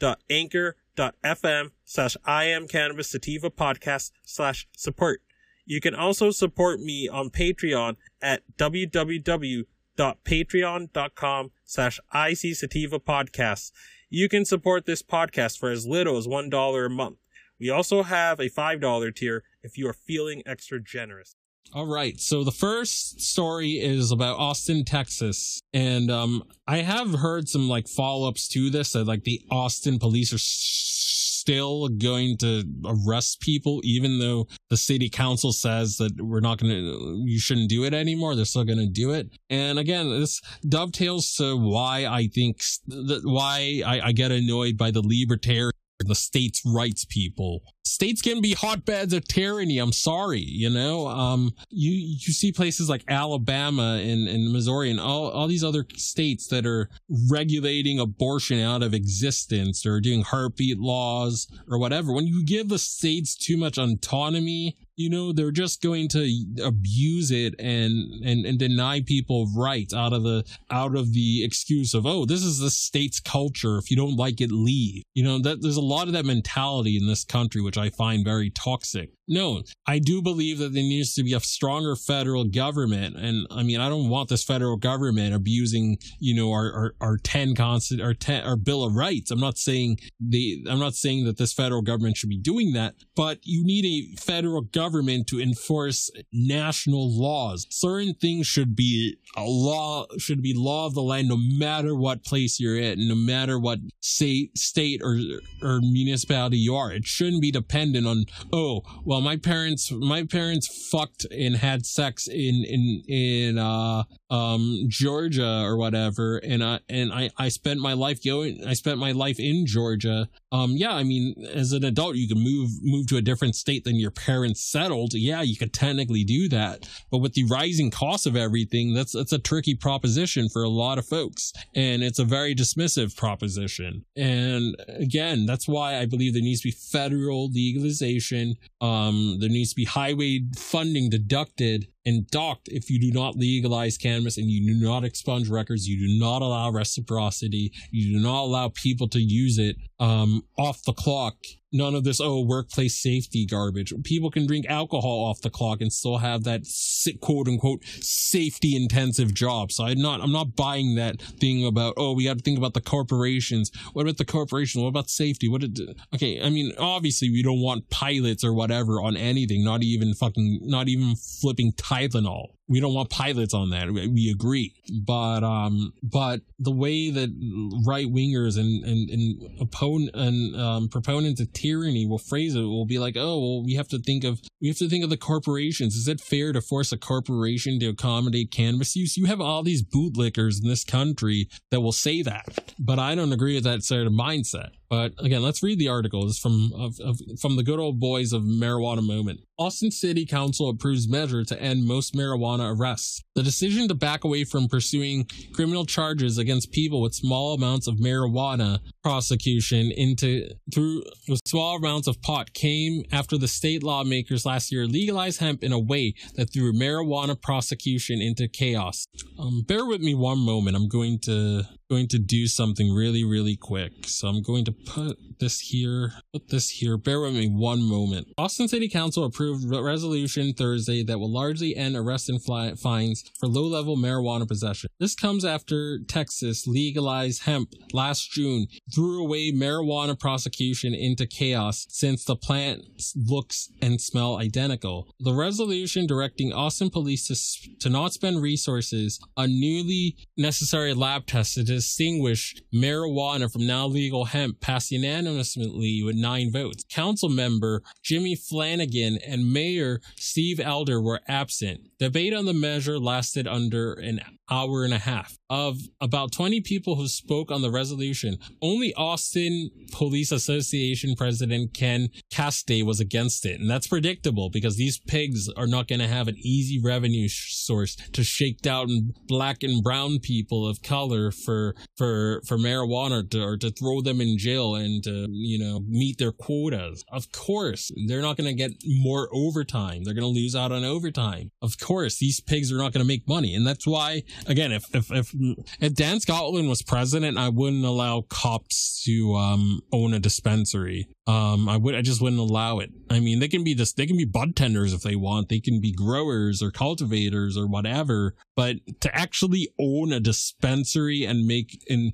www.anchor.fm slash I am cannabis sativa podcast slash support. You can also support me on Patreon at www.patreon.com slash IC Sativa Podcasts. You can support this podcast for as little as $1 a month. We also have a $5 tier if you are feeling extra generous. All right. So the first story is about Austin, Texas. And um I have heard some like follow-ups to this that like the Austin police are still going to arrest people even though the city council says that we're not going to you shouldn't do it anymore they're still going to do it and again this dovetails to why i think why I, I get annoyed by the libertarian the states' rights people. States can be hotbeds of tyranny. I'm sorry, you know. Um, you you see places like Alabama and, and Missouri and all all these other states that are regulating abortion out of existence or doing heartbeat laws or whatever. When you give the states too much autonomy, you know they're just going to abuse it and and and deny people rights out of the out of the excuse of oh this is the state's culture if you don't like it leave you know that there's a lot of that mentality in this country which i find very toxic no, I do believe that there needs to be a stronger federal government. And I mean, I don't want this federal government abusing, you know, our, our, our 10 constant, our 10, our bill of rights. I'm not saying the, I'm not saying that this federal government should be doing that, but you need a federal government to enforce national laws. Certain things should be a law, should be law of the land no matter what place you're in, no matter what state, state or, or municipality you are. It shouldn't be dependent on, oh, well, my parents, my parents fucked and had sex in in in uh um Georgia or whatever, and I and I I spent my life going. I spent my life in Georgia. Um, yeah, I mean, as an adult, you can move move to a different state than your parents settled. Yeah, you could technically do that, but with the rising cost of everything, that's that's a tricky proposition for a lot of folks, and it's a very dismissive proposition. And again, that's why I believe there needs to be federal legalization. Um, there needs to be highway funding deducted and docked if you do not legalize cannabis and you do not expunge records. You do not allow reciprocity. You do not allow people to use it um, off the clock none of this oh workplace safety garbage. People can drink alcohol off the clock and still have that quote unquote safety intensive job. So i'm not i'm not buying that thing about oh we got to think about the corporations. What about the corporation? What about safety? What did okay i mean obviously we don't want pilots or whatever on anything not even fucking not even flipping tylenol we don't want pilots on that. We agree, but um, but the way that right wingers and and and opponent and um, proponents of tyranny will phrase it will be like, oh, well, we have to think of we have to think of the corporations. Is it fair to force a corporation to accommodate cannabis use? You have all these bootlickers in this country that will say that, but I don't agree with that sort of mindset. But again, let's read the article. It's from of, of, from the good old boys of marijuana moment. Austin City Council approves measure to end most marijuana arrests. The decision to back away from pursuing criminal charges against people with small amounts of marijuana prosecution into through with small amounts of pot came after the state lawmakers last year legalized hemp in a way that threw marijuana prosecution into chaos. Um, bear with me one moment. I'm going to going to do something really, really quick. So I'm going to put this here, put this here. Bear with me one moment. Austin City Council approved resolution Thursday that will largely end arrest and fines for low level marijuana possession. This comes after Texas legalized hemp last June, threw away marijuana prosecution into chaos since the plant looks and smell identical. The resolution directing Austin police to, to not spend resources on newly necessary lab tests to distinguish marijuana from now legal hemp passed unanimously with nine votes. Council member Jimmy Flannigan and Mayor Steve Adler were absent. Debate on the measure lasted under an hour and a half. Of about 20 people who spoke on the resolution, only Austin Police Association President Ken Caste was against it. And that's predictable because these pigs are not going to have an easy revenue sh- source to shake down black and brown people of color for, for, for marijuana to, or to throw them in jail and to, you know, meet their quotas. Of course, they're not going to get more overtime. They're going to lose out on overtime. Of course, these pigs are not going to make money. And that's why, again, if, if, if, if Dan Scotland was president, I wouldn't allow cops to, um, own a dispensary. Um, I would, I just wouldn't allow it. I mean, they can be this, they can be bud tenders if they want. They can be growers or cultivators or whatever. But to actually own a dispensary and make, and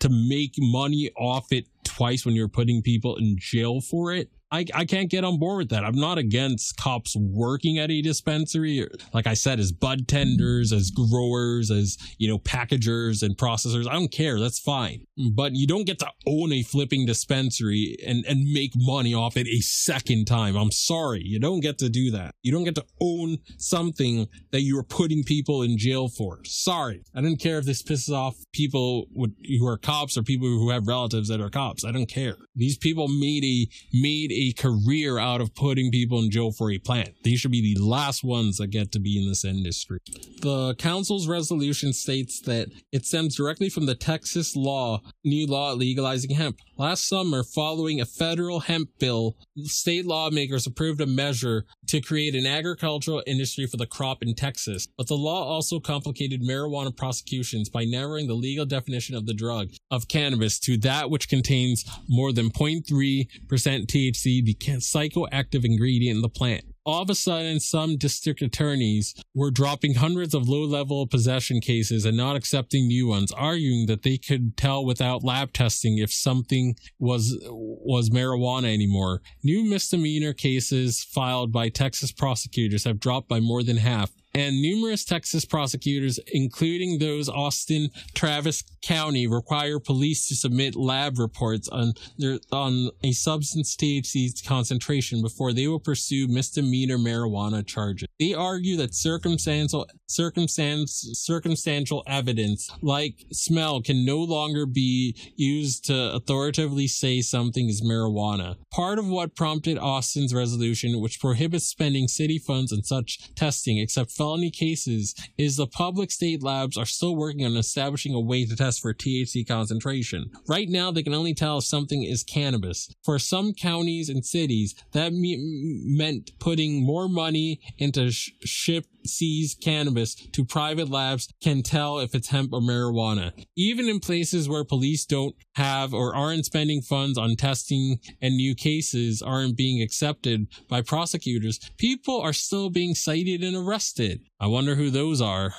to make money off it twice when you're putting people in jail for it, I, I can't get on board with that. I'm not against cops working at a dispensary, like I said, as bud tenders, as growers, as you know, packagers and processors. I don't care. That's fine. But you don't get to own a flipping dispensary and, and make money off it a second time. I'm sorry. You don't get to do that. You don't get to own something that you are putting people in jail for. Sorry. I don't care if this pisses off people with, who are cops or people who have relatives that are cops. I don't care. These people made a, made a career out of putting people in jail for a plant. They should be the last ones that get to be in this industry. The council's resolution states that it stems directly from the Texas law, new law legalizing hemp. Last summer, following a federal hemp bill, state lawmakers approved a measure to create an agricultural industry for the crop in Texas. But the law also complicated marijuana prosecutions by narrowing the legal definition of the drug of cannabis to that which contains more than 0.3% THC, the psychoactive ingredient in the plant. All of a sudden, some district attorneys were dropping hundreds of low level possession cases and not accepting new ones, arguing that they could tell without lab testing if something was, was marijuana anymore. New misdemeanor cases filed by Texas prosecutors have dropped by more than half and numerous Texas prosecutors, including those Austin, Travis County, require police to submit lab reports on their on a substance THC concentration before they will pursue misdemeanor marijuana charges. They argue that circumstantial circumstance circumstantial evidence like smell can no longer be used to authoritatively say something is marijuana. Part of what prompted Austin's resolution, which prohibits spending city funds on such testing except felony cases is the public state labs are still working on establishing a way to test for THC concentration. Right now, they can only tell if something is cannabis. For some counties and cities, that me- meant putting more money into sh- ship seize cannabis to private labs can tell if it's hemp or marijuana. Even in places where police don't have or aren't spending funds on testing and new cases aren't being accepted by prosecutors, people are still being cited and arrested. I wonder who those are.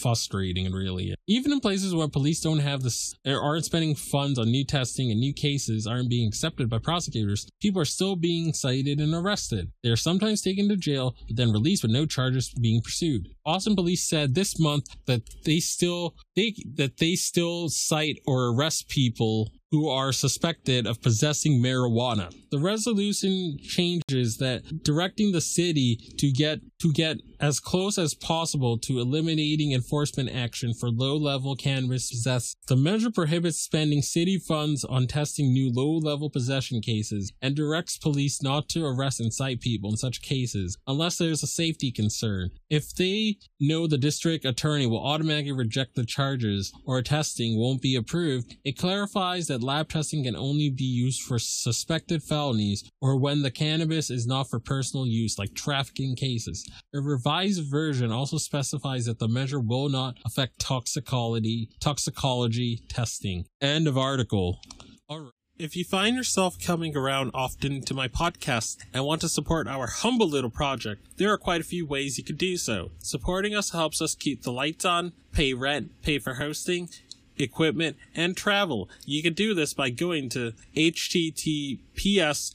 Frustrating, and really. Even in places where police don't have this, or aren't spending funds on new testing and new cases aren't being accepted by prosecutors, people are still being cited and arrested. They are sometimes taken to jail, but then released with no charges being pursued. Austin police said this month that they still they that they still cite or arrest people who are suspected of possessing marijuana. The resolution changes that directing the city to get to get as close as possible to eliminating enforcement action for low-level cannabis possessed. The measure prohibits spending city funds on testing new low-level possession cases and directs police not to arrest and cite people in such cases unless there's a safety concern. If they know the district attorney will automatically reject the charges or testing won't be approved, it clarifies that lab testing can only be used for suspected felonies or when the cannabis is not for personal use, like trafficking cases. A revised version also specifies that the measure will not affect toxicology, toxicology testing. End of article. If you find yourself coming around often to my podcast and want to support our humble little project, there are quite a few ways you could do so. Supporting us helps us keep the lights on, pay rent, pay for hosting, equipment, and travel. You can do this by going to https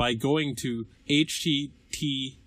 by going to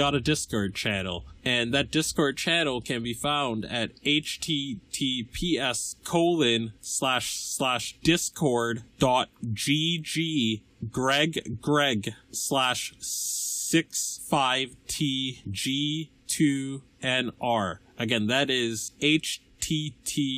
got a Discord channel and that discord channel can be found at https colon slash slash discord dot gg greg greg slash six five tg two nr again that is https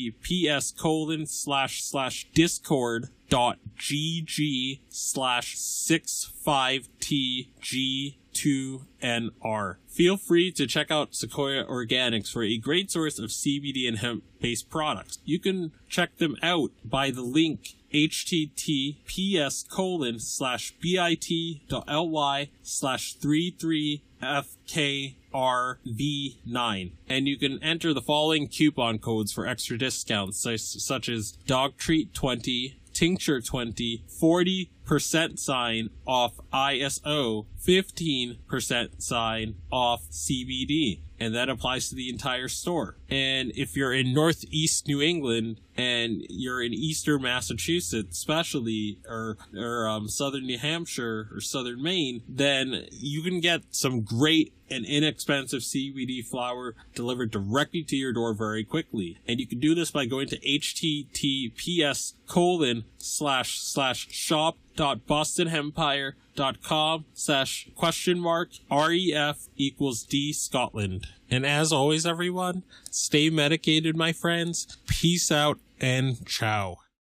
colon slash slash discord dot gg slash six five tg 2NR. Feel free to check out Sequoia Organics for a great source of CBD and hemp based products. You can check them out by the link https colon slash bit.ly slash 33fkrv9 and you can enter the following coupon codes for extra discounts such as dog treat 20 tincture 20 40% sign off iso 15% sign off cbd and that applies to the entire store. And if you're in northeast New England and you're in eastern Massachusetts, especially, or or um, southern New Hampshire or southern Maine, then you can get some great and inexpensive CBD flower delivered directly to your door very quickly. And you can do this by going to https colon slash slash shop dot bostonhempire.com slash question mark ref equals d scotland. And as always everyone stay medicated my friends. Peace out and ciao